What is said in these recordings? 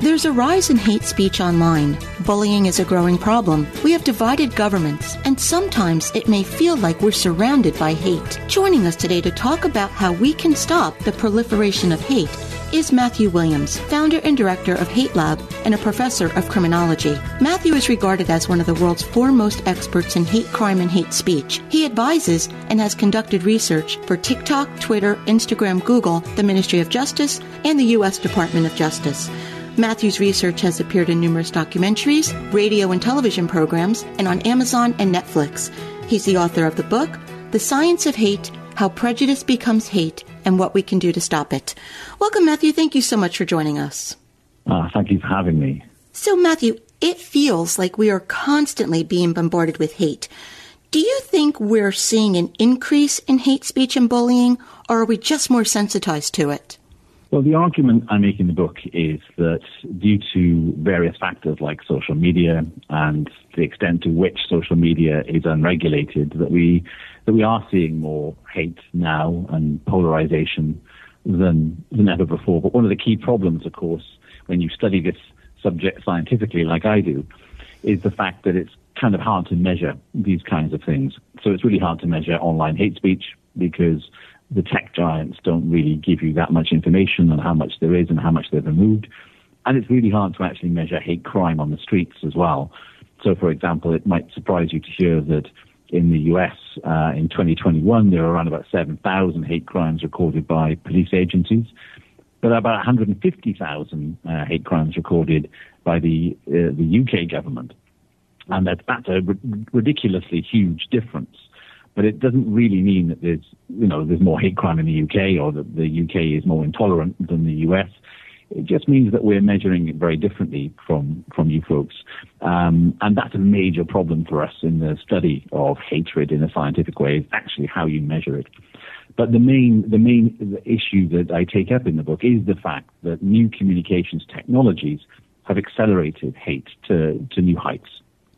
There's a rise in hate speech online. Bullying is a growing problem. We have divided governments, and sometimes it may feel like we're surrounded by hate. Joining us today to talk about how we can stop the proliferation of hate is Matthew Williams, founder and director of Hate Lab and a professor of criminology. Matthew is regarded as one of the world's foremost experts in hate crime and hate speech. He advises and has conducted research for TikTok, Twitter, Instagram, Google, the Ministry of Justice, and the U.S. Department of Justice. Matthew's research has appeared in numerous documentaries, radio and television programs, and on Amazon and Netflix. He's the author of the book, The Science of Hate How Prejudice Becomes Hate and What We Can Do to Stop It. Welcome, Matthew. Thank you so much for joining us. Uh, thank you for having me. So, Matthew, it feels like we are constantly being bombarded with hate. Do you think we're seeing an increase in hate speech and bullying, or are we just more sensitized to it? Well, the argument I make in the book is that due to various factors like social media and the extent to which social media is unregulated, that we that we are seeing more hate now and polarization than than ever before. But one of the key problems, of course, when you study this subject scientifically, like I do, is the fact that it's kind of hard to measure these kinds of things. So it's really hard to measure online hate speech because the tech giants don't really give you that much information on how much there is and how much they've removed. And it's really hard to actually measure hate crime on the streets as well. So, for example, it might surprise you to hear that in the US uh, in 2021, there were around about 7,000 hate crimes recorded by police agencies, but about 150,000 uh, hate crimes recorded by the, uh, the UK government. And that, that's a r- ridiculously huge difference but it doesn't really mean that there's you know there's more hate crime in the UK or that the UK is more intolerant than the US. It just means that we're measuring it very differently from from you folks, um, and that's a major problem for us in the study of hatred in a scientific way. Is actually how you measure it. But the main the main issue that I take up in the book is the fact that new communications technologies have accelerated hate to, to new heights.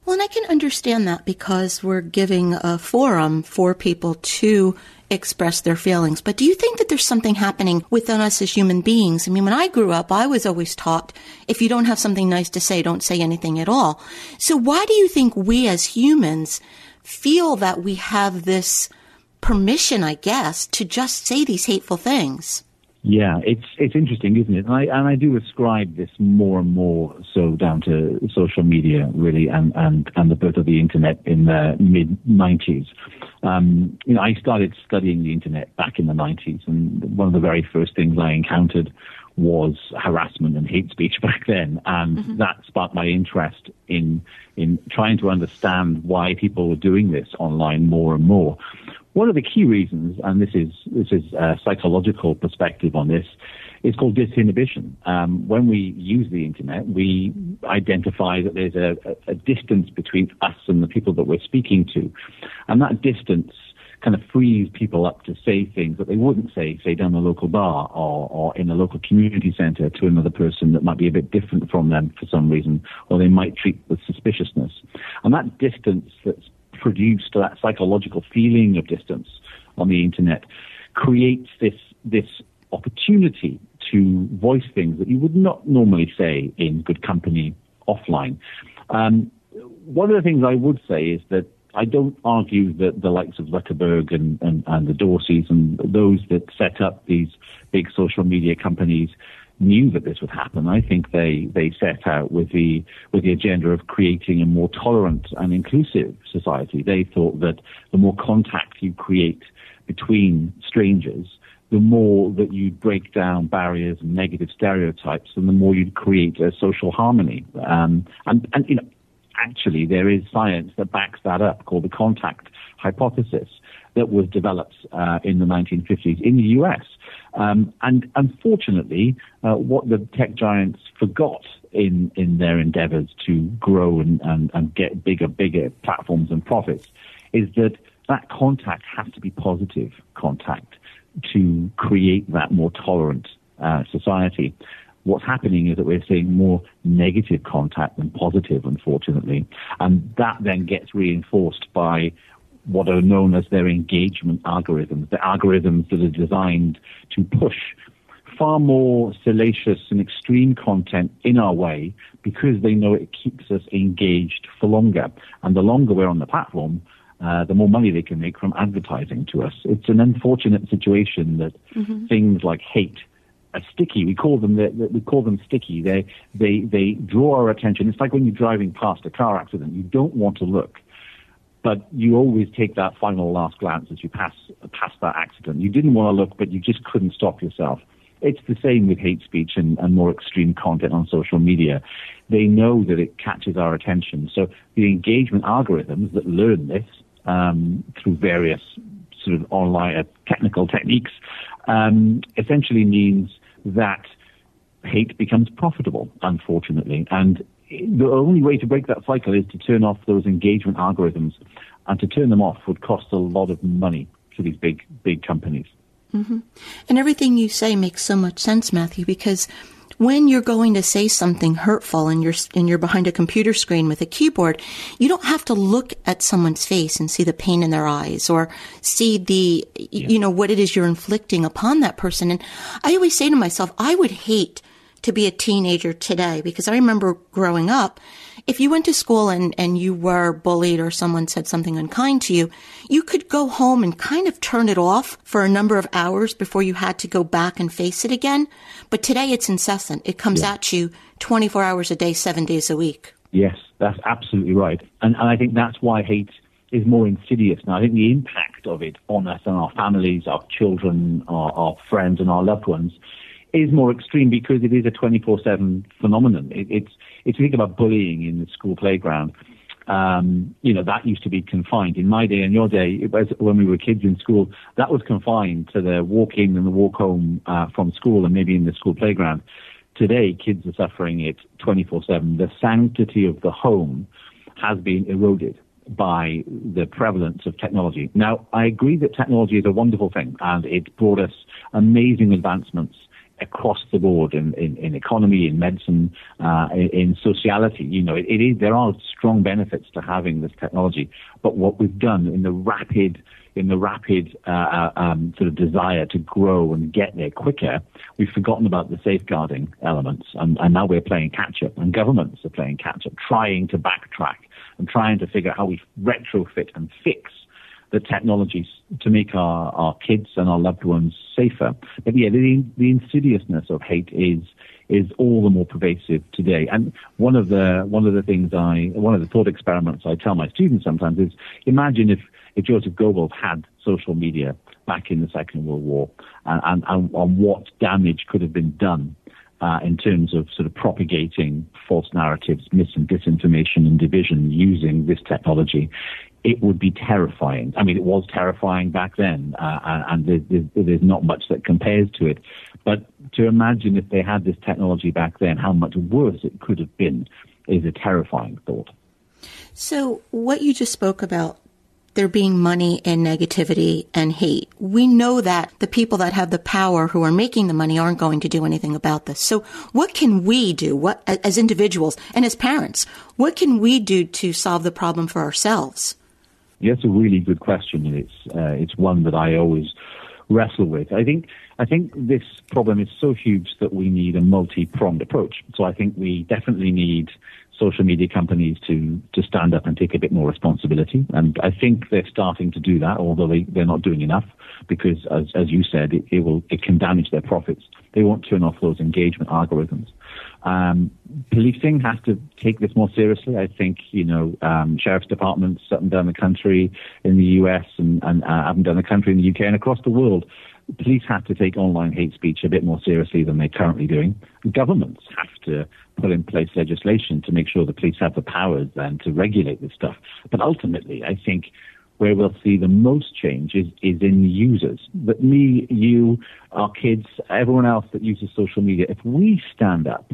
Well, and I can understand that because we're giving a forum for people to express their feelings. But do you think that there's something happening within us as human beings? I mean, when I grew up, I was always taught if you don't have something nice to say, don't say anything at all. So why do you think we as humans feel that we have this permission, I guess, to just say these hateful things? Yeah, it's it's interesting, isn't it? And I and I do ascribe this more and more so down to social media, really, and and and the birth of the internet in the mid '90s. Um, you know, I started studying the internet back in the '90s, and one of the very first things I encountered was harassment and hate speech back then, and mm-hmm. that sparked my interest in in trying to understand why people were doing this online more and more. One of the key reasons, and this is this is a psychological perspective on this, is called disinhibition. Um, when we use the internet, we identify that there's a, a, distance between us and the people that we're speaking to, and that distance kind of frees people up to say things that they wouldn't say, say down the local bar or, or in a local community centre to another person that might be a bit different from them for some reason, or they might treat with suspiciousness. And that distance that's produced, that psychological feeling of distance on the internet, creates this this opportunity to voice things that you would not normally say in good company offline. Um, one of the things I would say is that I don't argue that the likes of Zuckerberg and, and, and the Dorseys and those that set up these big social media companies knew that this would happen. I think they, they set out with the with the agenda of creating a more tolerant and inclusive society. They thought that the more contact you create between strangers, the more that you break down barriers and negative stereotypes, and the more you'd create a social harmony. Um, and, and you know, actually, there is science that backs that up, called the contact hypothesis, that was developed uh, in the 1950s in the US. Um, and unfortunately, uh, what the tech giants forgot in, in their endeavors to grow and, and, and get bigger, bigger platforms and profits is that that contact has to be positive contact to create that more tolerant uh, society. What's happening is that we're seeing more negative contact than positive, unfortunately. And that then gets reinforced by what are known as their engagement algorithms, the algorithms that are designed to push far more salacious and extreme content in our way because they know it keeps us engaged for longer. And the longer we're on the platform, uh, the more money they can make from advertising to us. It's an unfortunate situation that mm-hmm. things like hate are sticky. We call them we call them sticky. They they they draw our attention. It's like when you're driving past a car accident. You don't want to look, but you always take that final last glance as you pass past that accident. You didn't want to look, but you just couldn't stop yourself. It's the same with hate speech and, and more extreme content on social media. They know that it catches our attention. So the engagement algorithms that learn this um, through various sort of online uh, technical techniques, um, essentially means that hate becomes profitable, unfortunately. And the only way to break that cycle is to turn off those engagement algorithms. And to turn them off would cost a lot of money to these big, big companies. Mm-hmm. And everything you say makes so much sense, Matthew, because when you're going to say something hurtful and you're and you're behind a computer screen with a keyboard, you don't have to look at someone's face and see the pain in their eyes or see the yeah. you know what it is you're inflicting upon that person. And I always say to myself, I would hate to be a teenager today because I remember growing up if you went to school and, and you were bullied or someone said something unkind to you, you could go home and kind of turn it off for a number of hours before you had to go back and face it again. But today it's incessant. It comes yeah. at you 24 hours a day, seven days a week. Yes, that's absolutely right. And, and I think that's why hate is more insidious now. I think the impact of it on us and our families, our children, our, our friends, and our loved ones is more extreme because it is a 24/7 phenomenon. It, it's if you think about bullying in the school playground, um, you know that used to be confined. In my day and your day, it was when we were kids in school, that was confined to the walk in and the walk home uh, from school and maybe in the school playground. Today, kids are suffering it 24/7. The sanctity of the home has been eroded by the prevalence of technology. Now, I agree that technology is a wonderful thing and it's brought us amazing advancements across the board in, in, in economy, in medicine, uh, in, in, sociality. You know, it, it is, there are strong benefits to having this technology. But what we've done in the rapid, in the rapid uh, uh, um, sort of desire to grow and get there quicker, we've forgotten about the safeguarding elements, and, and now we're playing catch up, and governments are playing catch up, trying to backtrack and trying to figure out how we retrofit and fix the technologies to make our, our kids and our loved ones safer. But yeah, the, the insidiousness of hate is is all the more pervasive today. And one of the one of the things I one of the thought experiments I tell my students sometimes is imagine if if Joseph Goebbels had social media back in the Second World War and, and, and on what damage could have been done uh, in terms of sort of propagating false narratives, mis and disinformation and division using this technology it would be terrifying. I mean, it was terrifying back then, uh, and there's, there's, not much that compares to it. But to imagine if they had this technology back then, how much worse it could have been is a terrifying thought. So, what you just spoke about there being money and negativity and hate. We know that the people that have the power who are making the money aren't going to do anything about this. So what can we do what as individuals and as parents? What can we do to solve the problem for ourselves? It's a really good question, and it's uh, it's one that I always wrestle with. I think I think this problem is so huge that we need a multi-pronged approach. So I think we definitely need social media companies to to stand up and take a bit more responsibility, and I think they're starting to do that, although they, they're not doing enough because, as as you said, it, it will it can damage their profits. They won't turn off those engagement algorithms. Um, policing has to take this more seriously. I think, you know, um, sheriff's departments up and down the country in the US and, and uh, up and down the country in the UK and across the world, police have to take online hate speech a bit more seriously than they're currently doing. Governments have to put in place legislation to make sure the police have the powers then to regulate this stuff. But ultimately, I think where we'll see the most change is, is in users. That me, you, our kids, everyone else that uses social media, if we stand up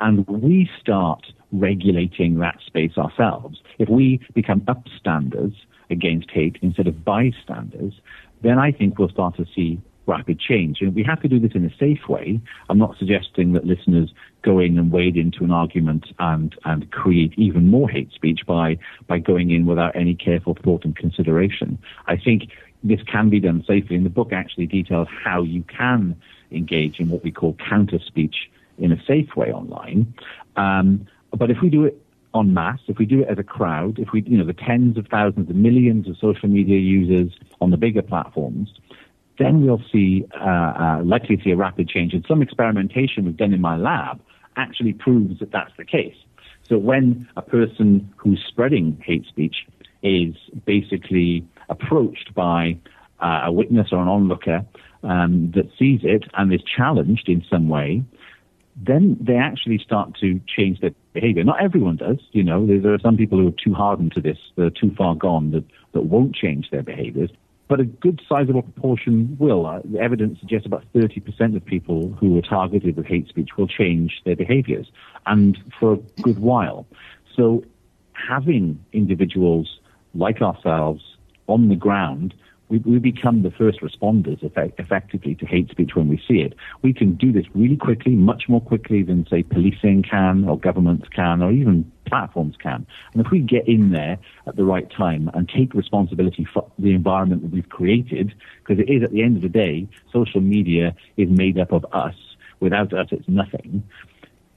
and we start regulating that space ourselves, if we become upstanders against hate instead of bystanders, then I think we'll start to see rapid change. And we have to do this in a safe way. I'm not suggesting that listeners go in and wade into an argument and, and create even more hate speech by, by going in without any careful thought and consideration. I think this can be done safely. And the book actually details how you can engage in what we call counter speech in a safe way online. Um, but if we do it en masse, if we do it as a crowd, if we, you know, the tens of thousands, the millions of social media users on the bigger platforms, then we'll see, uh, uh, likely see a rapid change. And some experimentation we've done in my lab actually proves that that's the case. So when a person who's spreading hate speech is basically approached by uh, a witness or an onlooker um, that sees it and is challenged in some way, then they actually start to change their behavior. Not everyone does, you know. There, are some people who are too hardened to this, they're too far gone that, that won't change their behaviors. But a good sizable proportion will. Uh, the evidence suggests about 30% of people who are targeted with hate speech will change their behaviors, and for a good while. So having individuals like ourselves on the ground we, we become the first responders effect, effectively to hate speech when we see it. We can do this really quickly, much more quickly than, say, policing can, or governments can, or even platforms can. And if we get in there at the right time and take responsibility for the environment that we've created, because it is at the end of the day, social media is made up of us. Without us, it's nothing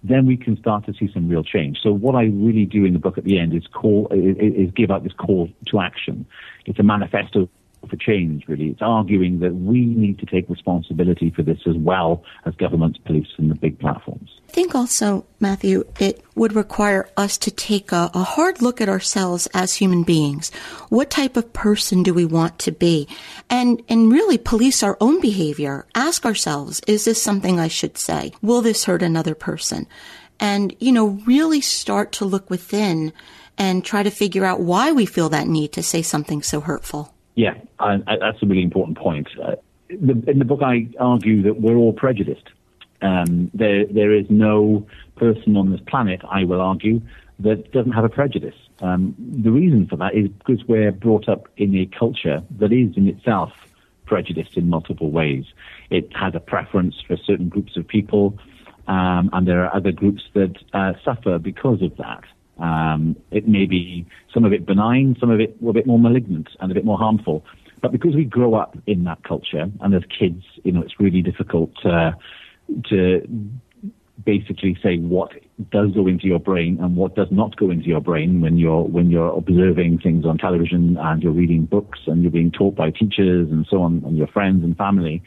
then we can start to see some real change. So what I really do in the book at the end is call is, is give out this call to action. It's a manifesto for change, really. It's arguing that we need to take responsibility for this as well as governments, police, and the big platforms. I think also, Matthew, it would require us to take a, a hard look at ourselves as human beings. What type of person do we want to be? And, and really police our own behavior. Ask ourselves, is this something I should say? Will this hurt another person? And, you know, really start to look within and try to figure out why we feel that need to say something so hurtful. Yeah, I, I, that's a really important point. Uh, the, in the book, I argue that we're all prejudiced. Um, there, there is no person on this planet, I will argue, that doesn't have a prejudice. Um, the reason for that is because we're brought up in a culture that is in itself prejudiced in multiple ways. It has a preference for certain groups of people, um, and there are other groups that uh, suffer because of that. Um, it may be some of it benign, some of it a bit more malignant and a bit more harmful. But because we grow up in that culture, and as kids, you know, it's really difficult uh, to basically say what does go into your brain and what does not go into your brain when you're when you're observing things on television and you're reading books and you're being taught by teachers and so on and your friends and family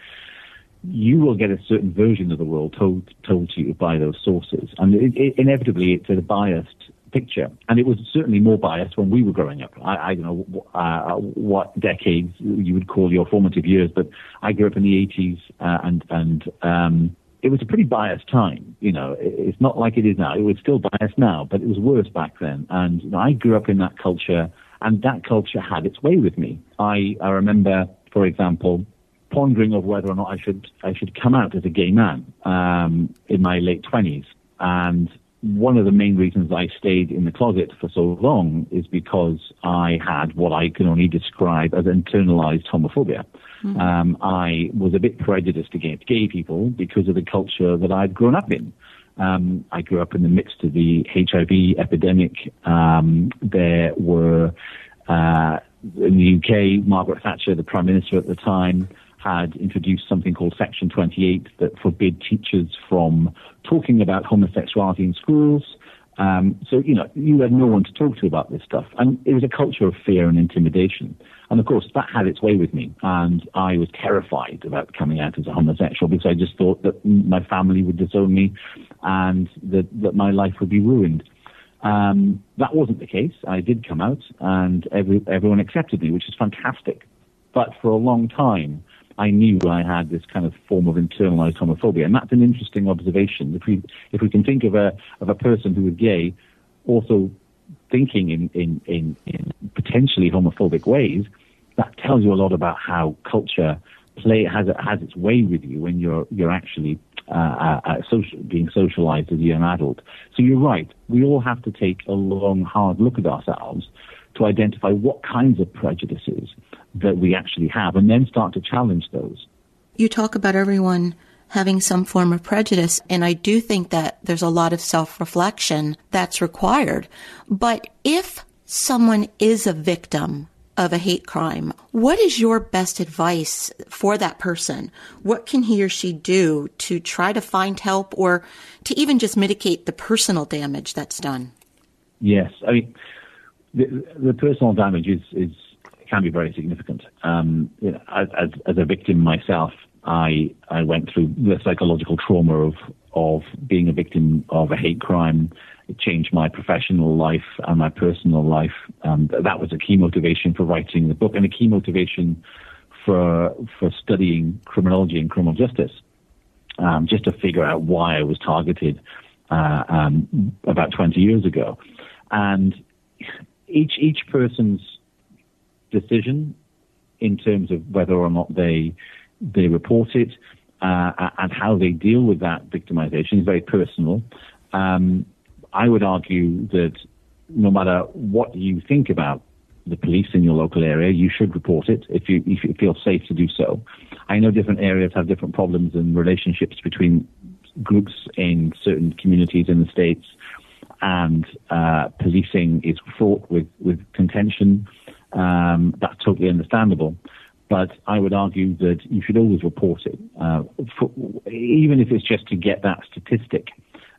you will get a certain version of the world told told to you by those sources and it, it, inevitably it's a biased picture. And it was certainly more biased when we were growing up. I, I don't know uh, what decades you would call your formative years, but I grew up in the 80s uh, and, and, um, it was a pretty biased time. You know, it's not like it is now. It was still biased now, but it was worse back then. And you know, I grew up in that culture, and that culture had its way with me. I, I remember, for example, pondering of whether or not I should I should come out as a gay man um, in my late twenties, and one of the main reasons I stayed in the closet for so long is because I had what I can only describe as internalized homophobia. Mm-hmm. Um, I was a bit prejudiced against gay people because of the culture that I'd grown up in. Um, I grew up in the midst of the HIV epidemic. Um, there were, uh, in the UK, Margaret Thatcher, the Prime Minister at the time, had introduced something called Section 28 that forbid teachers from talking about homosexuality in schools. Um, so, you know, you had no one to talk to about this stuff. And it was a culture of fear and intimidation. And of course, that had its way with me. And I was terrified about coming out as a homosexual because I just thought that my family would disown me and that, that my life would be ruined. Um, that wasn't the case. I did come out and every, everyone accepted me, which is fantastic. But for a long time, I knew I had this kind of form of internalized homophobia. And that's an interesting observation. If we, if we can think of a, of a person who is gay also thinking in, in, in, in potentially homophobic ways, that tells you a lot about how culture play has has its way with you when you're you're actually uh, uh, uh, social, being socialized as a young adult. So you're right. We all have to take a long, hard look at ourselves to identify what kinds of prejudices that we actually have, and then start to challenge those. You talk about everyone having some form of prejudice. And I do think that there's a lot of self reflection that's required. But if someone is a victim of a hate crime, what is your best advice for that person? What can he or she do to try to find help or to even just mitigate the personal damage that's done? Yes. I mean, the, the personal damage is, is can be very significant. Um, you know, as, as a victim myself, I I went through the psychological trauma of of being a victim of a hate crime. It changed my professional life and my personal life. Um, that was a key motivation for writing the book and a key motivation for for studying criminology and criminal justice, um, just to figure out why I was targeted uh, um, about 20 years ago. And each each person's decision in terms of whether or not they they report it, uh, and how they deal with that victimization is very personal. Um, I would argue that no matter what you think about the police in your local area, you should report it if you, if you feel safe to do so. I know different areas have different problems and relationships between groups in certain communities in the states, and uh, policing is fraught with, with contention. Um, that's totally understandable but I would argue that you should always report it, uh, for, even if it's just to get that statistic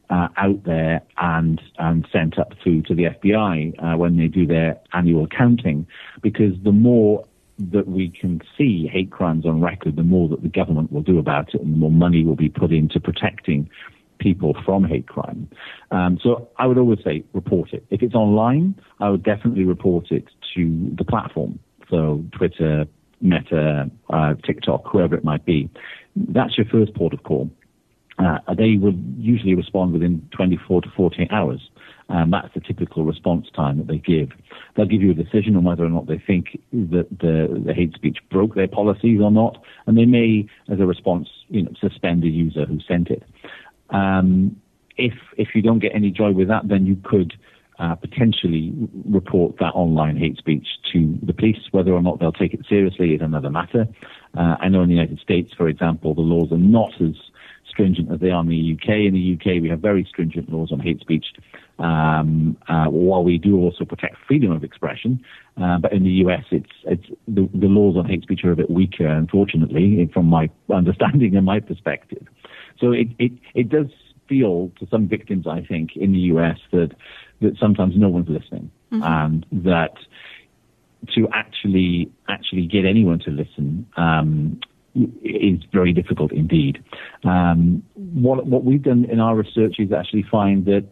uh, out there and and sent up through to the FBI uh, when they do their annual counting, because the more that we can see hate crimes on record, the more that the government will do about it, and the more money will be put into protecting people from hate crime. Um, so I would always say report it. If it's online, I would definitely report it to the platform. So Twitter, Meta, uh, TikTok, whoever it might be. That's your first port of call. Uh, they will usually respond within 24 to 48 hours. And that's the typical response time that they give. They'll give you a decision on whether or not they think that the, the hate speech broke their policies or not, and they may, as a response, you know, suspend the user who sent it. Um, if if you don't get any joy with that, then you could uh, potentially report that online hate speech to the police. Whether or not they'll take it seriously is another matter. Uh, I know in the United States, for example, the laws are not as stringent as they are in the UK. In the UK, we have very stringent laws on hate speech. Um, uh, while we do also protect freedom of expression, uh, but in the US, it's it's the, the laws on hate speech are a bit weaker, unfortunately, from my understanding and my perspective. So it it it does feel to some victims, I think, in the US that that sometimes no one's listening, mm-hmm. and that to actually actually get anyone to listen um, is very difficult indeed. Um, what what we've done in our research is actually find that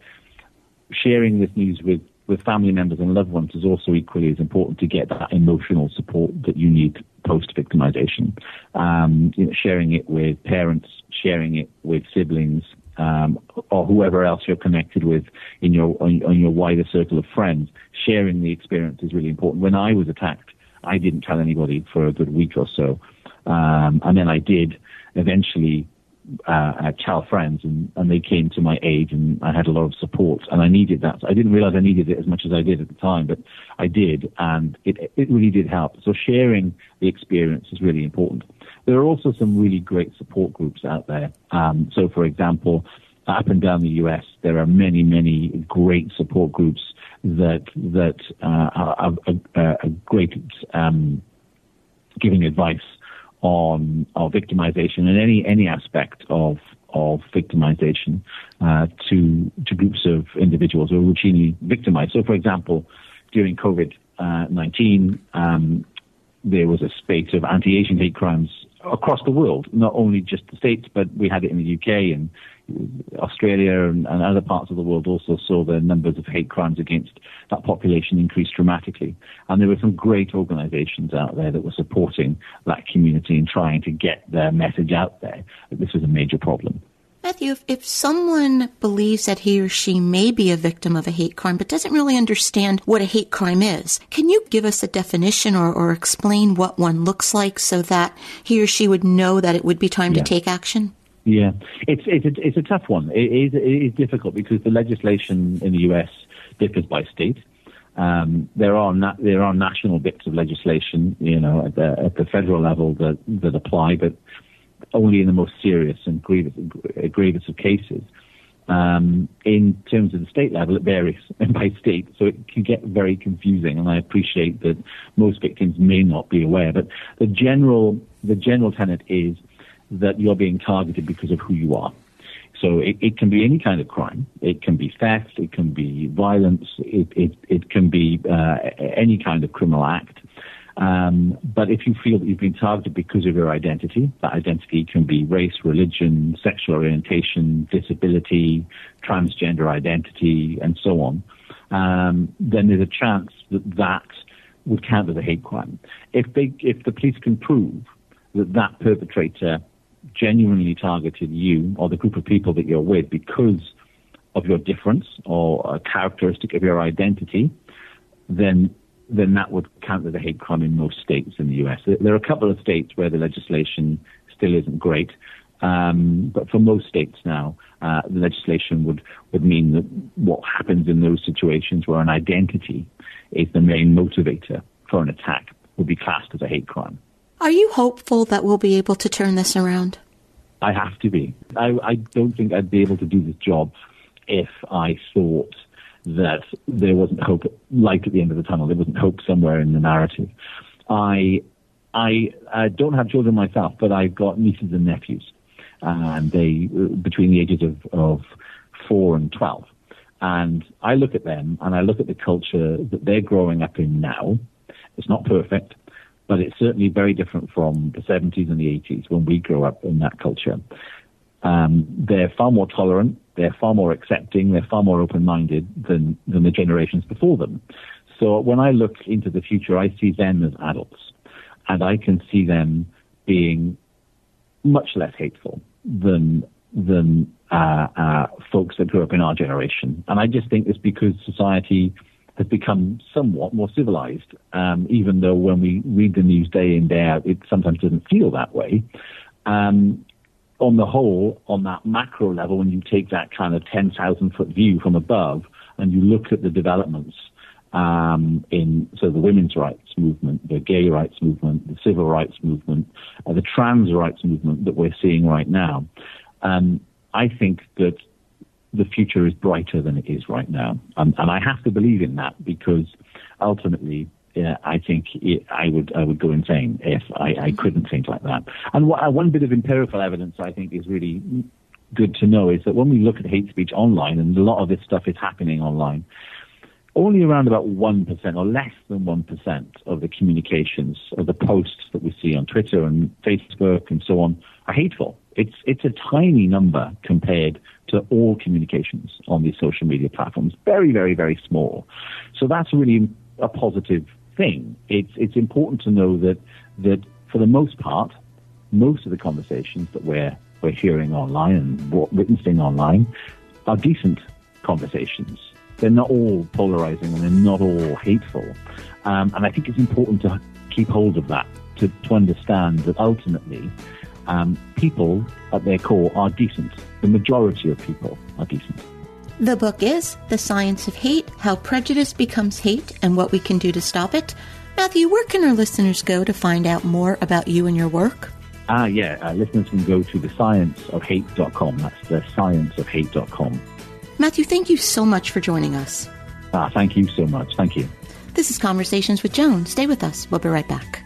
sharing this news with with family members and loved ones is also equally as important to get that emotional support that you need post victimization. Um, you know, sharing it with parents, sharing it with siblings, um, or whoever else you're connected with in your on, on, your wider circle of friends, sharing the experience is really important. When I was attacked, I didn't tell anybody for a good week or so, um, and then I did eventually uh, child friends, and, and they came to my aid, and I had a lot of support, and I needed that. I didn't realize I needed it as much as I did at the time, but I did, and it it really did help. So sharing the experience is really important. There are also some really great support groups out there. Um, so, for example, up and down the U.S., there are many, many great support groups that that uh, are, are, are great um, giving advice on of victimization and any any aspect of of victimization uh, to to groups of individuals who are routinely victimized. So, for example, during COVID nineteen, um, there was a spate of anti-Asian hate crimes across the world, not only just the states, but we had it in the UK and Australia and, and, other parts of the world also saw the numbers of hate crimes against that population increase dramatically. And there were some great organizations out there that were supporting that community and trying to get their message out there that this was a major problem. Matthew, if, if someone believes that he or she may be a victim of a hate crime but doesn't really understand what a hate crime is, can you give us a definition or, or explain what one looks like so that he or she would know that it would be time yeah. to take action? Yeah, it's it's a, it's a tough one. It is it is difficult because the legislation in the U.S. differs by state. Um, there are na- there are national bits of legislation, you know, at the at the federal level that that apply, but only in the most serious and grievous grievous of cases. Um, in terms of the state level, it varies by state, so it can get very confusing. And I appreciate that most victims may not be aware, but the general the general tenet is that you're being targeted because of who you are. So it, it can be any kind of crime. It can be theft. It can be violence. It, it, it can be uh, any kind of criminal act. Um, but if you feel that you've been targeted because of your identity, that identity can be race, religion, sexual orientation, disability, transgender identity, and so on, um, then there's a chance that that would count as a hate crime. If they, if the police can prove that that perpetrator genuinely targeted you or the group of people that you're with because of your difference or a characteristic of your identity, then then that would count as a hate crime in most states in the U.S. There are a couple of states where the legislation still isn't great, um, but for most states now, uh, the legislation would would mean that what happens in those situations where an identity is the main motivator for an attack would be classed as a hate crime. Are you hopeful that we'll be able to turn this around? I have to be. I, I don't think I'd be able to do this job if I thought that there wasn't hope, light at the end of the tunnel. There wasn't hope somewhere in the narrative. I, I, I don't have children myself, but I've got nieces and nephews, and they between the ages of, of four and twelve. And I look at them, and I look at the culture that they're growing up in now. It's not perfect but it's certainly very different from the 70s and the 80s when we grew up in that culture. Um, they're far more tolerant, they're far more accepting, they're far more open-minded than, than the generations before them. So when I look into the future, I see them as adults, and I can see them being much less hateful than than uh, uh, folks that grew up in our generation. And I just think it's because society has become somewhat more civilized, um, even though when we read the news day in, day out, it sometimes doesn't feel that way. Um, on the whole, on that macro level, when you take that kind of 10,000 foot view from above and you look at the developments um, in so the women's rights movement, the gay rights movement, the civil rights movement, uh, the trans rights movement that we're seeing right now, um, I think that the future is brighter than it is right now. and I have to believe in that because ultimately, uh, I think it, I would I would go insane if I, I couldn't think like that. And uh, one bit of empirical evidence I think is really good to know is that when we look at hate speech online, and a lot of this stuff is happening online, only around about 1% or less than 1% of the communications, of the posts that we see on Twitter and Facebook and so on are hateful. It's, it's a tiny number compared to all communications on these social media platforms. Very, very, very small. So that's really a positive thing. It's, it's important to know that, that for the most part, most of the conversations that we're, we're hearing online and witnessing online are decent conversations they're not all polarizing and they're not all hateful. Um, and I think it's important to keep hold of that, to, to understand that ultimately um, people at their core are decent. The majority of people are decent. The book is The Science of Hate How Prejudice Becomes Hate and What We Can Do to Stop It. Matthew, where can our listeners go to find out more about you and your work? Ah, uh, yeah, uh, listeners can go to thescienceofhate.com. That's thescienceofhate.com. Matthew, thank you so much for joining us. Ah, thank you so much. Thank you. This is Conversations with Joan. Stay with us. We'll be right back.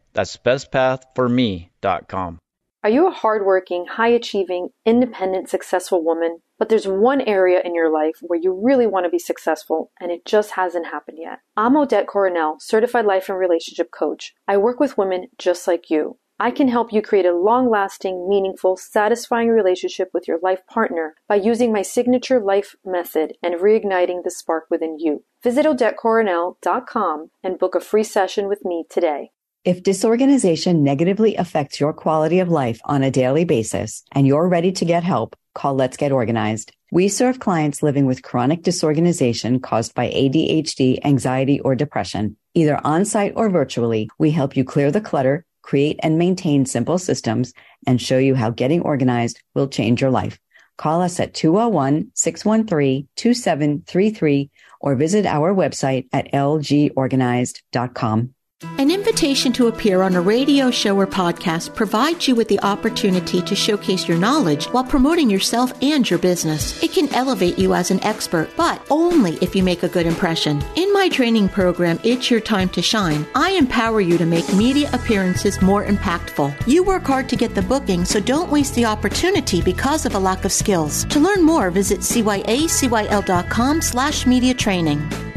that's bestpathforme.com. Are you a hardworking, high achieving, independent, successful woman, but there's one area in your life where you really want to be successful and it just hasn't happened yet? I'm Odette Coronel, certified life and relationship coach. I work with women just like you. I can help you create a long lasting, meaningful, satisfying relationship with your life partner by using my signature life method and reigniting the spark within you. Visit OdetteCoronel.com and book a free session with me today. If disorganization negatively affects your quality of life on a daily basis and you're ready to get help, call Let's Get Organized. We serve clients living with chronic disorganization caused by ADHD, anxiety, or depression. Either on site or virtually, we help you clear the clutter, create and maintain simple systems, and show you how getting organized will change your life. Call us at 201-613-2733 or visit our website at lgorganized.com. An invitation to appear on a radio show or podcast provides you with the opportunity to showcase your knowledge while promoting yourself and your business. It can elevate you as an expert, but only if you make a good impression. In my training program, It's Your Time to Shine, I empower you to make media appearances more impactful. You work hard to get the booking, so don't waste the opportunity because of a lack of skills. To learn more, visit cyacyl.com slash media training.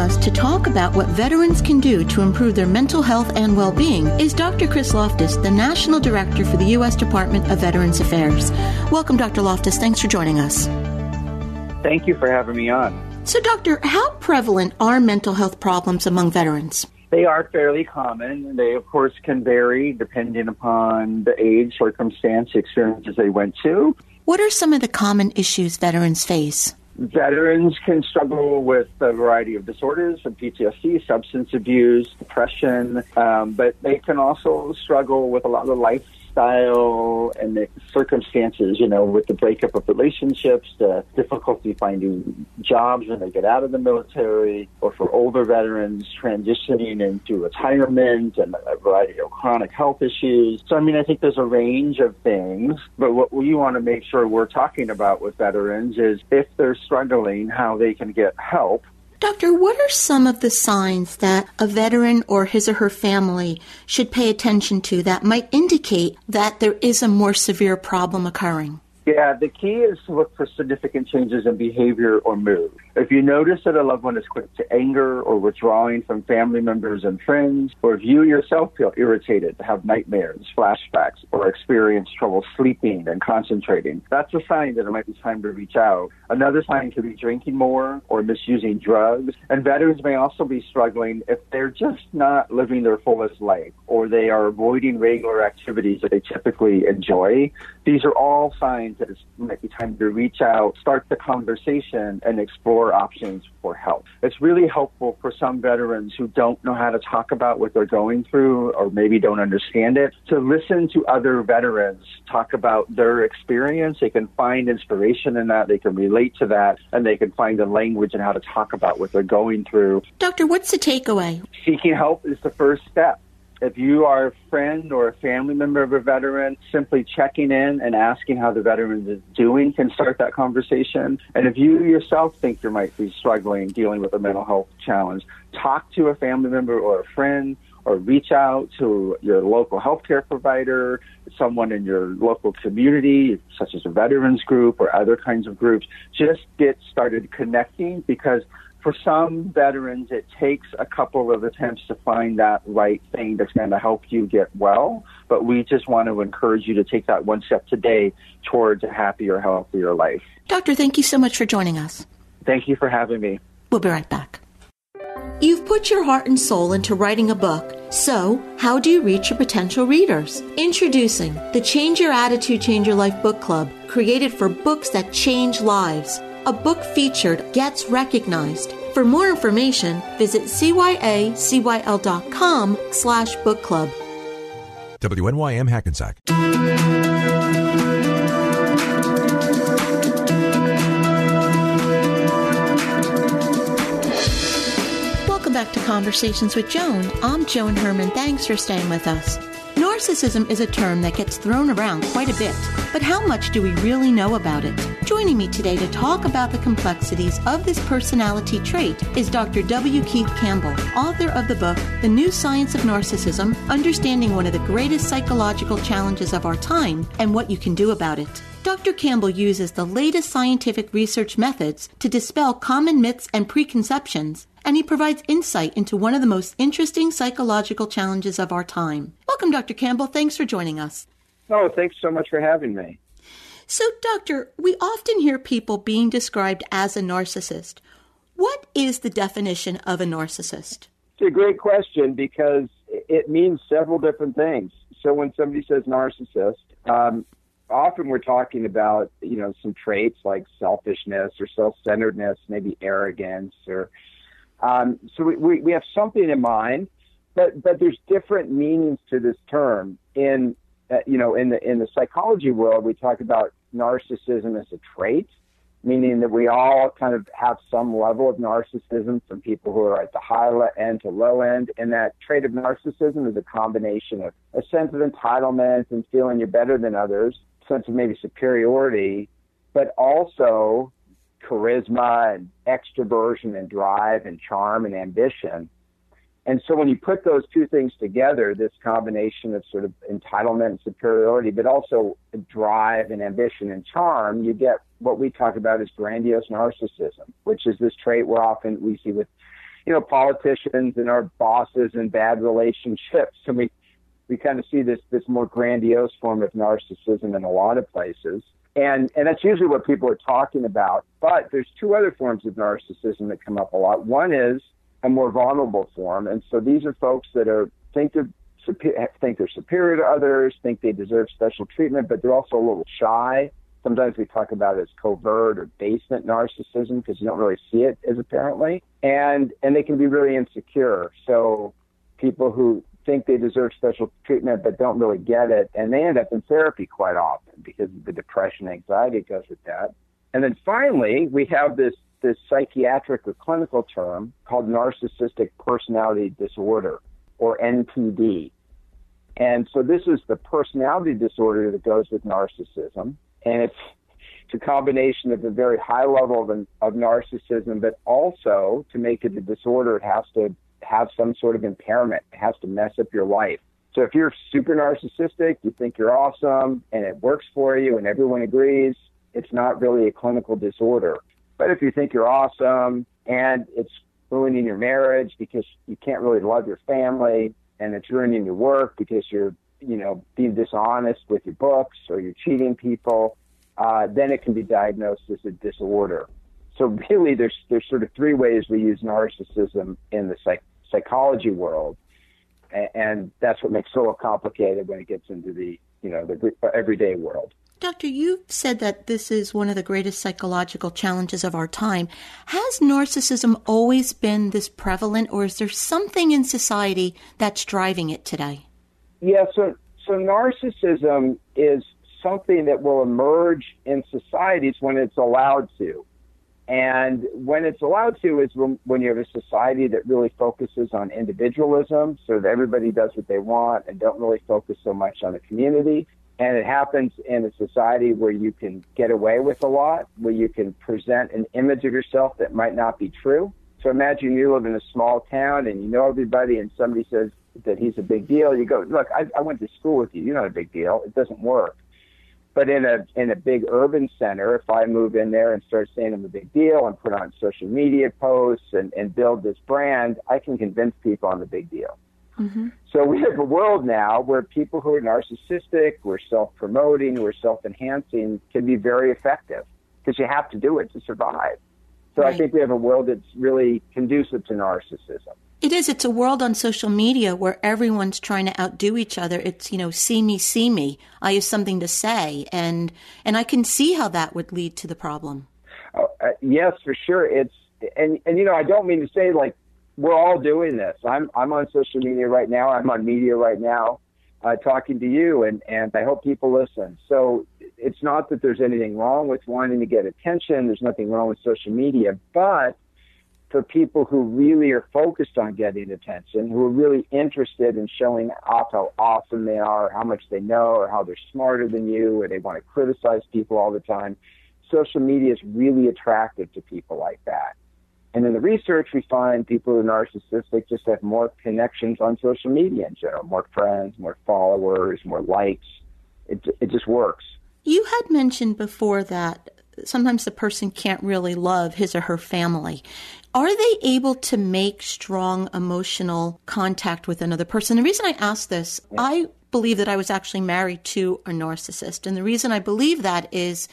Us to talk about what veterans can do to improve their mental health and well being is Dr. Chris Loftus, the National Director for the U.S. Department of Veterans Affairs. Welcome, Dr. Loftus. Thanks for joining us. Thank you for having me on. So, Doctor, how prevalent are mental health problems among veterans? They are fairly common. They, of course, can vary depending upon the age, circumstance, experiences they went to. What are some of the common issues veterans face? Veterans can struggle with a variety of disorders, from PTSD, substance abuse, depression, um, but they can also struggle with a lot of life lifestyle and the circumstances, you know, with the breakup of relationships, the difficulty finding jobs when they get out of the military, or for older veterans transitioning into retirement and a variety of chronic health issues. So, I mean, I think there's a range of things, but what we want to make sure we're talking about with veterans is if they're struggling, how they can get help Doctor, what are some of the signs that a veteran or his or her family should pay attention to that might indicate that there is a more severe problem occurring? Yeah, the key is to look for significant changes in behavior or mood. If you notice that a loved one is quick to anger or withdrawing from family members and friends, or if you yourself feel irritated, have nightmares, flashbacks, or experience trouble sleeping and concentrating, that's a sign that it might be time to reach out. Another sign could be drinking more or misusing drugs. And veterans may also be struggling if they're just not living their fullest life or they are avoiding regular activities that they typically enjoy. These are all signs that it might be time to reach out, start the conversation, and explore options for help. It's really helpful for some veterans who don't know how to talk about what they're going through or maybe don't understand it to listen to other veterans talk about their experience. They can find inspiration in that, they can relate to that, and they can find the language and how to talk about what they're going through. Doctor, what's the takeaway? Seeking help is the first step. If you are a friend or a family member of a veteran, simply checking in and asking how the veteran is doing can start that conversation. And if you yourself think you might be struggling dealing with a mental health challenge, talk to a family member or a friend or reach out to your local healthcare provider, someone in your local community, such as a veterans group or other kinds of groups. Just get started connecting because for some veterans, it takes a couple of attempts to find that right thing that's going to help you get well. But we just want to encourage you to take that one step today towards a happier, healthier life. Doctor, thank you so much for joining us. Thank you for having me. We'll be right back. You've put your heart and soul into writing a book. So, how do you reach your potential readers? Introducing the Change Your Attitude, Change Your Life book club, created for books that change lives. A book featured gets recognized. For more information, visit cyacyl.com slash book club. WNYM Hackensack. Welcome back to Conversations with Joan. I'm Joan Herrmann. Thanks for staying with us. Narcissism is a term that gets thrown around quite a bit, but how much do we really know about it? Joining me today to talk about the complexities of this personality trait is Dr. W. Keith Campbell, author of the book The New Science of Narcissism Understanding One of the Greatest Psychological Challenges of Our Time and What You Can Do About It. Dr. Campbell uses the latest scientific research methods to dispel common myths and preconceptions, and he provides insight into one of the most interesting psychological challenges of our time. Welcome, Dr. Campbell. Thanks for joining us. Oh, thanks so much for having me. So, Doctor, we often hear people being described as a narcissist. What is the definition of a narcissist? It's a great question because it means several different things. So, when somebody says narcissist, um, often we're talking about you know some traits like selfishness or self-centeredness, maybe arrogance, or um, so we, we, we have something in mind, but but there's different meanings to this term. In uh, you know in the in the psychology world, we talk about narcissism as a trait, meaning that we all kind of have some level of narcissism from people who are at the high end to low end. And that trait of narcissism is a combination of a sense of entitlement and feeling you're better than others, sense of maybe superiority, but also charisma and extroversion and drive and charm and ambition. And so when you put those two things together, this combination of sort of entitlement and superiority, but also drive and ambition and charm, you get what we talk about as grandiose narcissism, which is this trait we're often we see with, you know, politicians and our bosses and bad relationships. And we we kind of see this this more grandiose form of narcissism in a lot of places. And and that's usually what people are talking about. But there's two other forms of narcissism that come up a lot. One is a more vulnerable form, and so these are folks that are think they're think they're superior to others, think they deserve special treatment, but they're also a little shy. Sometimes we talk about it as covert or basement narcissism because you don't really see it as apparently, and and they can be really insecure. So people who think they deserve special treatment but don't really get it, and they end up in therapy quite often because of the depression, anxiety goes with that. And then finally, we have this this psychiatric or clinical term called narcissistic personality disorder, or NPD. And so this is the personality disorder that goes with narcissism, and it's it's a combination of a very high level of, of narcissism, but also to make it a disorder, it has to have some sort of impairment. It has to mess up your life. So if you're super narcissistic, you think you're awesome and it works for you and everyone agrees, it's not really a clinical disorder. But if you think you're awesome and it's ruining your marriage because you can't really love your family and it's ruining your work because you're, you know, being dishonest with your books or you're cheating people, uh, then it can be diagnosed as a disorder. So really, there's there's sort of three ways we use narcissism in the psych- psychology world, and, and that's what makes it so complicated when it gets into the you know the uh, everyday world. Doctor, you've said that this is one of the greatest psychological challenges of our time. Has narcissism always been this prevalent, or is there something in society that's driving it today? Yeah, so so narcissism is something that will emerge in societies when it's allowed to. And when it's allowed to is when, when you have a society that really focuses on individualism, so that everybody does what they want and don't really focus so much on the community. And it happens in a society where you can get away with a lot, where you can present an image of yourself that might not be true. So imagine you live in a small town and you know everybody, and somebody says, that he's a big deal. You go, look, I, I went to school with you. You're not a big deal. It doesn't work. But in a in a big urban center, if I move in there and start saying I'm a big deal and put on social media posts and, and build this brand, I can convince people I'm a big deal. Mm-hmm. So we have a world now where people who are narcissistic, we're self-promoting, we're self-enhancing, can be very effective because you have to do it to survive. So Right. I think we have a world that's really conducive to narcissism. It is. It's a world on social media where everyone's trying to outdo each other. It's, you know, see me, see me. I have something to say. And, and I can see how that would lead to the problem. Uh, uh, yes, for sure. It's and and you know I don't mean to say like we're all doing this. I'm I'm on social media right now. I'm on media right now, uh, talking to you, and and I hope people listen. So it's not that there's anything wrong with wanting to get attention. There's nothing wrong with social media, but for people who really are focused on getting attention, who are really interested in showing off how awesome they are, how much they know, or how they're smarter than you, or they want to criticize people all the time, social media is really attractive to people like that. And in the research, we find people who are narcissistic just have more connections on social media in general, more friends, more followers, more likes. It, it just works. You had mentioned before that sometimes the person can't really love his or her family. Are they able to make strong emotional contact with another person? The reason I ask this, I believe that I was actually married to a narcissist. And the reason I believe that is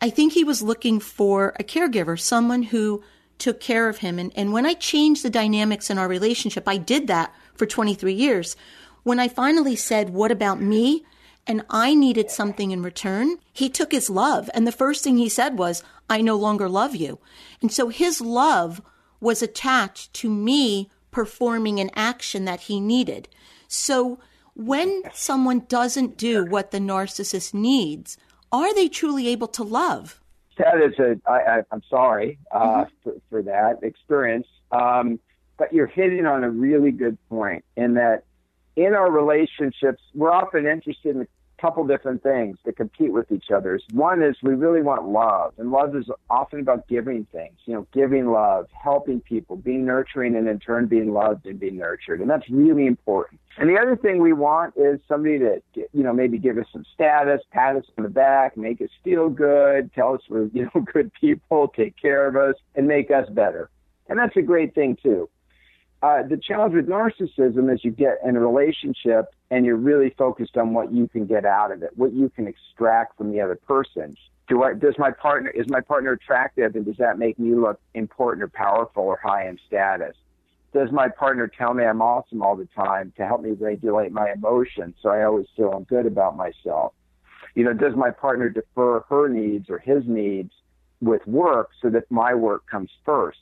I think he was looking for a caregiver, someone who took care of him. And, and when I changed the dynamics in our relationship, I did that for 23 years. When I finally said, What about me? And I needed something in return, he took his love. And the first thing he said was, I no longer love you. And so his love was attached to me performing an action that he needed. So when someone doesn't do what the narcissist needs, are they truly able to love? That is a, I, I, I'm sorry uh, for, for that experience. Um, but you're hitting on a really good point in that in our relationships, we're often interested in a couple different things that compete with each other. One is we really want love, and love is often about giving things, you know, giving love, helping people, being nurturing, and in turn being loved and being nurtured. And that's really important. And the other thing we want is somebody to, you know, maybe give us some status, pat us on the back, make us feel good, tell us we're, you know, good people, take care of us, and make us better. And that's a great thing too. Uh, the challenge with narcissism is you get in a relationship and you're really focused on what you can get out of it, what you can extract from the other person. Do I, does my partner, is my partner attractive and does that make me look important or powerful or high in status? Does my partner tell me I'm awesome all the time to help me regulate my emotions so I always feel I'm good about myself? You know, does my partner defer her needs or his needs with work so that my work comes first?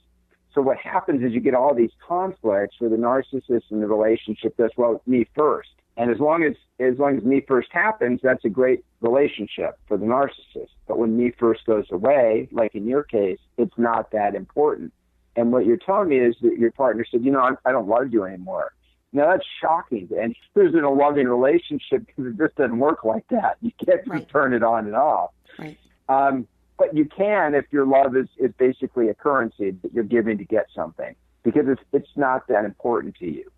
So what happens is you get all these conflicts where the narcissist in the relationship does well me first. And as long as as long as me first happens, that's a great relationship for the narcissist. But when me first goes away, like in your case, it's not that important. And what you're telling me is that your partner said, you know, I'm, I don't love you anymore. Now that's shocking. And there's in a loving relationship because it just doesn't work like that. You can't just turn it on and off. Right. Um, but you can if your love is, is basically a currency that you're giving to get something because it's, it's not that important to you.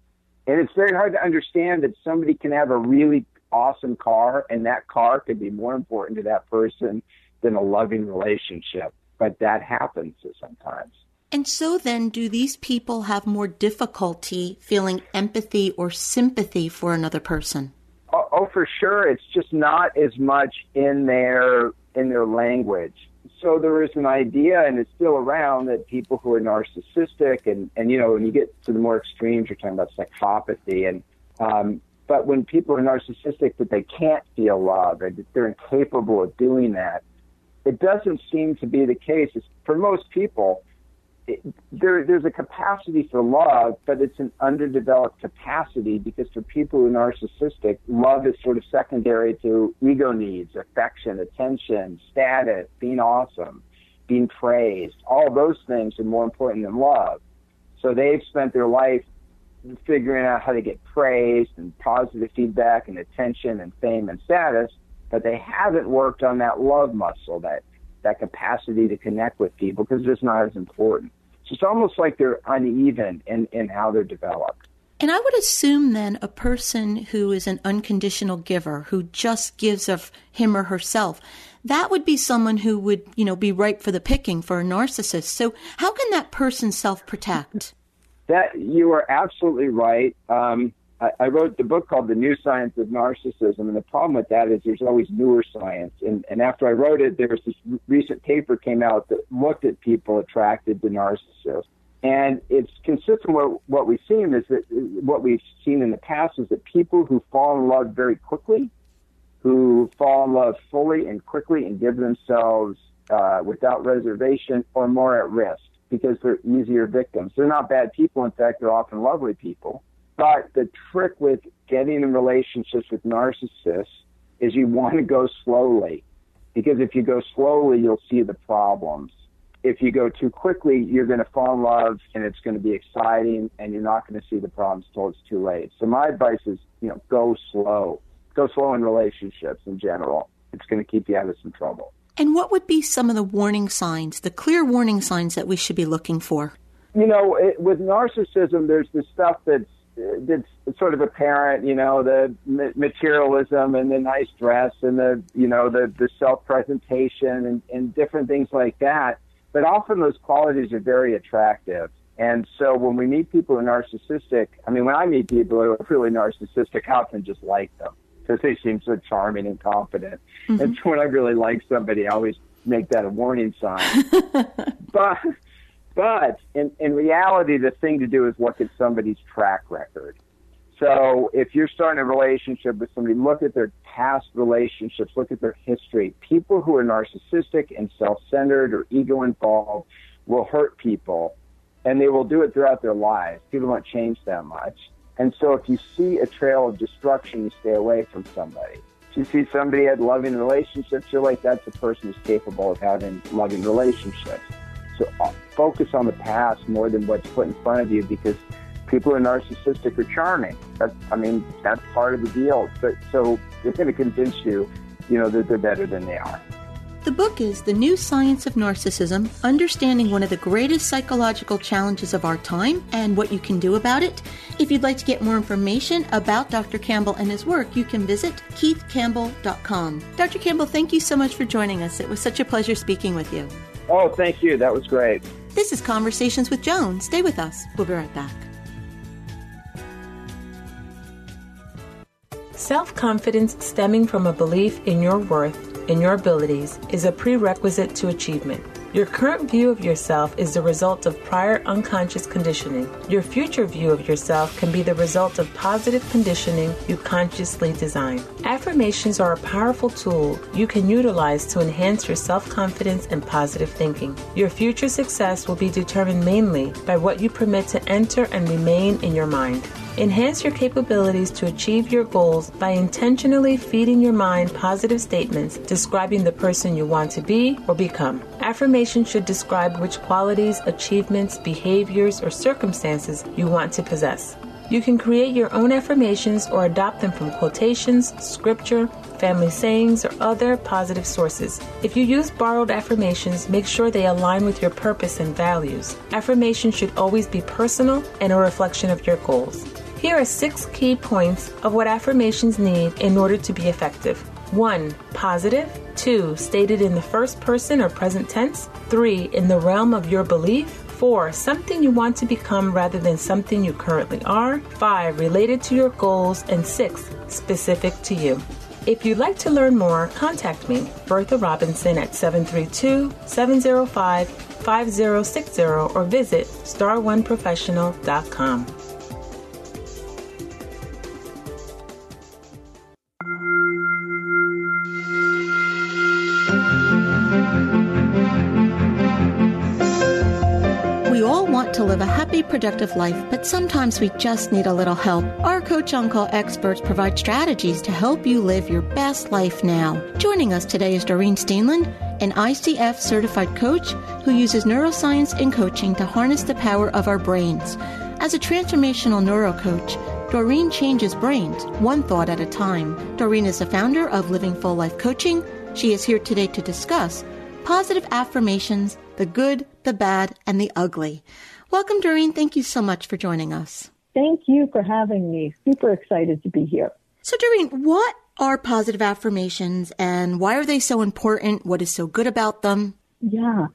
And it's very hard to understand that somebody can have a really awesome car and that car could be more important to that person than a loving relationship. But that happens sometimes. And so then, do these people have more difficulty feeling empathy or sympathy for another person? Oh, oh, for sure. It's just not as much in their in their language. So there is an idea, and it's still around, that people who are narcissistic, and and you know, when you get to the more extremes, you're talking about psychopathy, and um, but when people are narcissistic, that they can't feel love, and they're incapable of doing that. It doesn't seem to be the case. For most people, there, there's a capacity for love, but it's an underdeveloped capacity because for people who are narcissistic, love is sort of secondary to ego needs, affection, attention, status, being awesome, being praised. All those things are more important than love. So they've spent their life figuring out how to get praised and positive feedback and attention and fame and status, but they haven't worked on that love muscle, that that capacity to connect with people because it's not as important. So it's almost like they're uneven in, in how they're developed. And I would assume then a person who is an unconditional giver, who just gives of him or herself, that would be someone who would, you know, be ripe for the picking for a narcissist. So how can that person self protect? That you are absolutely right. Um, I, I, wrote the book called The New Science of Narcissism, and the problem with that is there's always newer science. And, and after I wrote it, there was this recent paper came out that looked at people attracted to narcissists. And it's consistent with what we've seen is that what we've seen in the past is that people who fall in love very quickly, who fall in love fully and quickly and give themselves uh, without reservation are more at risk because they're easier victims. They're not bad people. In fact, they're often lovely people. But the trick with getting in relationships with narcissists is you want to go slowly because if you go slowly, you'll see the problems if you go too quickly, you're going to fall in love and it's going to be exciting and you're not going to see the problems until it's too late. So my advice is, you know, go slow. Go slow in relationships in general. It's going to keep you out of some trouble. And what would be some of the warning signs, the clear warning signs that we should be looking for? You know, it, with narcissism, there's the stuff that's that's sort of apparent, you know, the materialism and the nice dress and the, you know, the, the self presentation and, and different things like that. But often those qualities are very attractive. And so when we meet people who are narcissistic, I mean, when I meet people who are really narcissistic, I often just like them because they seem so charming and confident. Mm-hmm. And so when I really like somebody, I always make that a warning sign. but but in, in reality, the thing to do is look at somebody's track record. So if you're starting a relationship with somebody, look at their past relationships, look at their history. People who are narcissistic and self-centered or ego involved will hurt people and they will do it throughout their lives. People don't change that much. And so if you see a trail of destruction, you stay away from somebody. If you see somebody had loving relationships, you're like, that's a person who's capable of having loving relationships. So focus on the past more than what's put in front of you because people who are narcissistic are charming. That's, I mean, that's part of the deal. But so they're going to convince you, you know, that they're better than they are. The book is The New Science of Narcissism Understanding One of the Greatest Psychological Challenges of Our Time and What You Can Do About It. If you'd like to get more information about Dr. Campbell and his work, you can visit keithcampbell.com. Dr. Campbell, thank you so much for joining us. It was such a pleasure speaking with you. Oh, thank you. That was great. This is Conversations with Joan. Stay with us. We'll be right back. Self confidence stemming from a belief in your worth in your abilities is a prerequisite to achievement. Your current view of yourself is the result of prior unconscious conditioning. Your future view of yourself can be the result of positive conditioning you consciously design. Affirmations are a powerful tool you can utilize to enhance your self confidence and positive thinking. Your future success will be determined mainly by what you permit to enter and remain in your mind. Enhance your capabilities to achieve your goals by intentionally feeding your mind positive statements describing the person you want to be or become. Affirmation should describe which qualities, achievements, behaviors, or circumstances you want to possess. You can create your own affirmations or adopt them from quotations, scripture, family sayings, or other positive sources. If you use borrowed affirmations, make sure they align with your purpose and values. Affirmations should always be personal and a reflection of your goals. Here are six key points of what affirmations need in order to be effective. 1. Positive. 2. Stated in the first person or present tense. 3. In the realm of your belief. 4. Something you want to become rather than something you currently are. 5. Related to your goals. And 6. Specific to you. If you'd like to learn more, contact me, Bertha Robinson, at 732 705 5060 or visit star1professional.com. live a happy, productive life, but sometimes we just need a little help. Our Coach On Call experts provide strategies to help you live your best life now. Joining us today is Doreen Steenland, an ICF certified coach who uses neuroscience and coaching to harness the power of our brains. As a transformational neuro coach, Doreen changes brains one thought at a time. Doreen is the founder of Living Full Life Coaching. She is here today to discuss positive affirmations, the good, the bad, and the ugly. Welcome, Doreen. Thank you so much for joining us. Thank you for having me. Super excited to be here. So, Doreen, what are positive affirmations and why are they so important? What is so good about them? Yeah.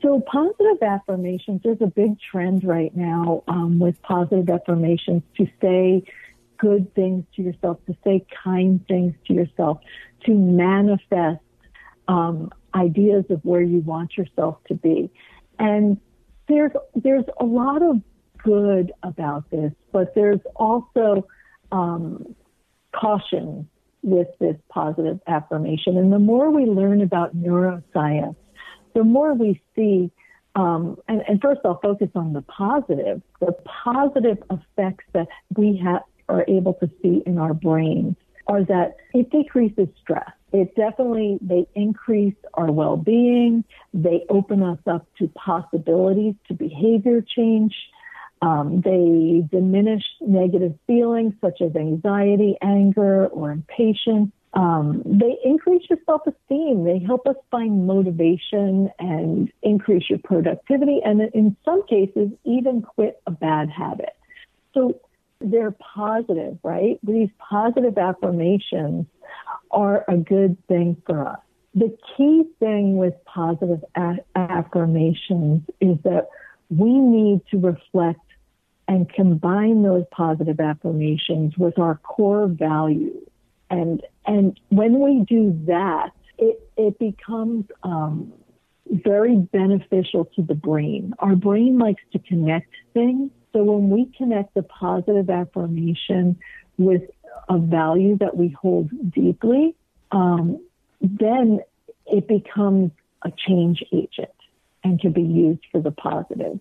So, positive affirmations, there's a big trend right now um, with positive affirmations to say good things to yourself, to say kind things to yourself, to manifest um, ideas of where you want yourself to be. And there's there's a lot of good about this, but there's also um, caution with this positive affirmation. And the more we learn about neuroscience, the more we see. Um, and, and first, I'll focus on the positive, the positive effects that we have are able to see in our brains are that it decreases stress. It definitely, they increase our well-being. They open us up to possibilities to behavior change. Um, they diminish negative feelings such as anxiety, anger, or impatience. Um, they increase your self esteem. They help us find motivation and increase your productivity, and in some cases, even quit a bad habit. So they're positive, right? These positive affirmations are a good thing for us. The key thing with positive a- affirmations is that we need to reflect and combine those positive affirmations with our core values. And and when we do that, it it becomes um, very beneficial to the brain. Our brain likes to connect things. So when we connect the positive affirmation with a value that we hold deeply, um, then it becomes a change agent and can be used for the positive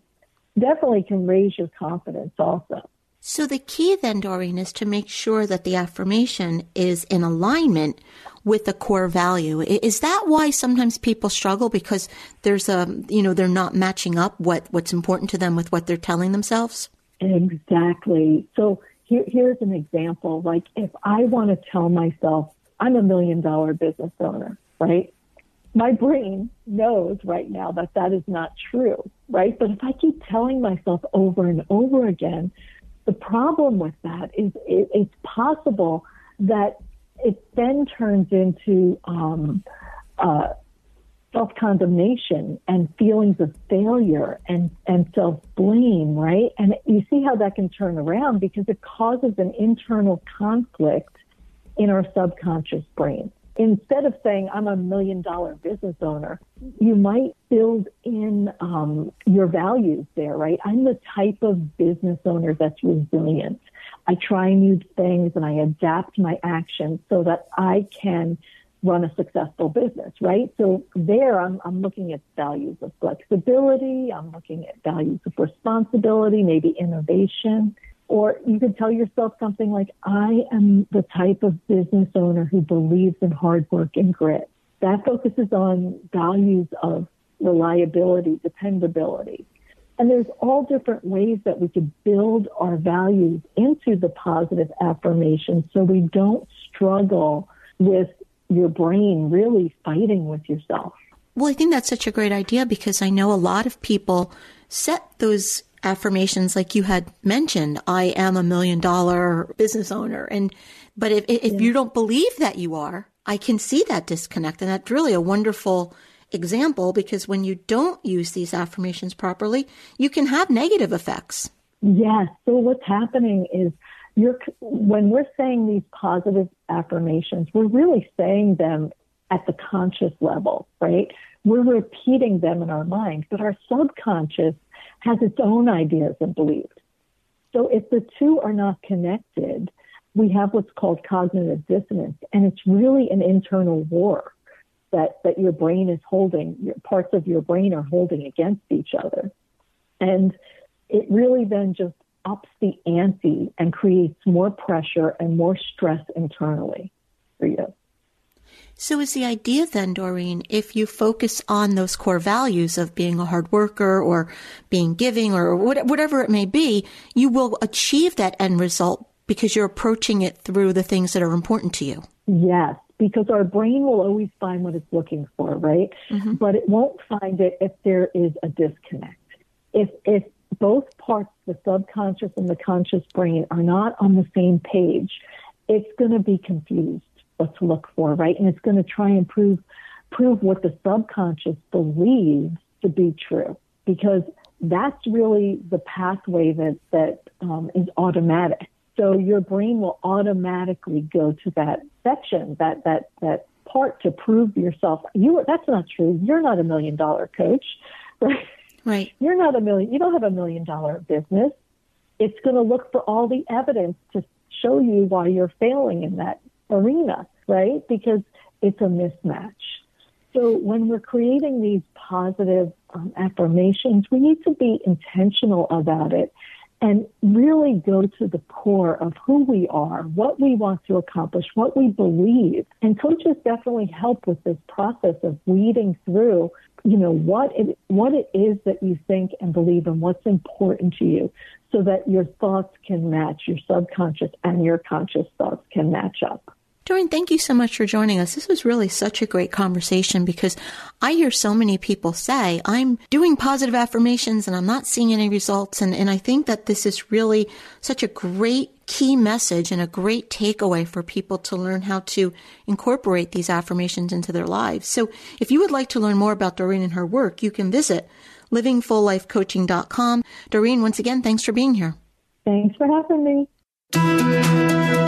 definitely can raise your confidence also. So the key then, Doreen, is to make sure that the affirmation is in alignment with the core value. Is that why sometimes people struggle because there's a, you know, they're not matching up what, what's important to them with what they're telling themselves? Exactly. So here, here's an example. Like if I want to tell myself I'm a million dollar business owner, right? my brain knows right now that that is not true, right? But if I keep telling myself over and over again, the problem with that is it, it's possible that it then turns into um, uh, self condemnation and feelings of failure and, and self blame, right? And you see how that can turn around because it causes an internal conflict in our subconscious brain instead of saying I'm a million dollar business owner, you might build in um, your values there, right? I'm the type of business owner that's resilient. I try new things and I adapt my actions so that I can run a successful business, right? So there I'm, I'm looking at values of flexibility. I'm looking at values of responsibility, maybe innovation. Or you could tell yourself something like, I am the type of business owner who believes in hard work and grit. That focuses on values of reliability, dependability. And there's all different ways that we could build our values into the positive affirmation so we don't struggle with your brain really fighting with yourself. Well, I think that's such a great idea because I know a lot of people set those affirmations like you had mentioned i am a million dollar business owner and but if if yeah. you don't believe that you are i can see that disconnect and that's really a wonderful example because when you don't use these affirmations properly you can have negative effects. Yes. So what's happening is you're when we're saying these positive affirmations we're really saying them at the conscious level right? We're repeating them in our mind but our subconscious has its own ideas and beliefs. So if the two are not connected, we have what's called cognitive dissonance, and it's really an internal war that, that your brain is holding, your parts of your brain are holding against each other. And it really then just ups the ante and creates more pressure and more stress internally for you. So is the idea then, Doreen, if you focus on those core values of being a hard worker or being giving or whatever it may be, you will achieve that end result because you're approaching it through the things that are important to you. Yes, because our brain will always find what it's looking for, right? Mm-hmm. But it won't find it if there is a disconnect. If if both parts, the subconscious and the conscious brain, are not on the same page, it's going to be confused what to look for, right? And it's going to try and prove prove what the subconscious believes to be true, because that's really the pathway that that um, is automatic. So your brain will automatically go to that section, that that that part to prove yourself. You that's not true. You're not a million dollar coach, right? Right. You're not a million. You don't have a million dollar business. It's going to look for all the evidence to show you why you're failing in that arena, right? Because it's a mismatch. So when we're creating these positive um, affirmations, we need to be intentional about it and really go to the core of who we are, what we want to accomplish, what we believe. And coaches definitely help with this process of weeding through, you know, what it, what it is that you think and believe and what's important to you so that your thoughts can match, your subconscious and your conscious thoughts can match up. Doreen, thank you so much for joining us. This was really such a great conversation because I hear so many people say, I'm doing positive affirmations and I'm not seeing any results. And, and I think that this is really such a great key message and a great takeaway for people to learn how to incorporate these affirmations into their lives. So if you would like to learn more about Doreen and her work, you can visit livingfulllifecoaching.com. Doreen, once again, thanks for being here. Thanks for having me.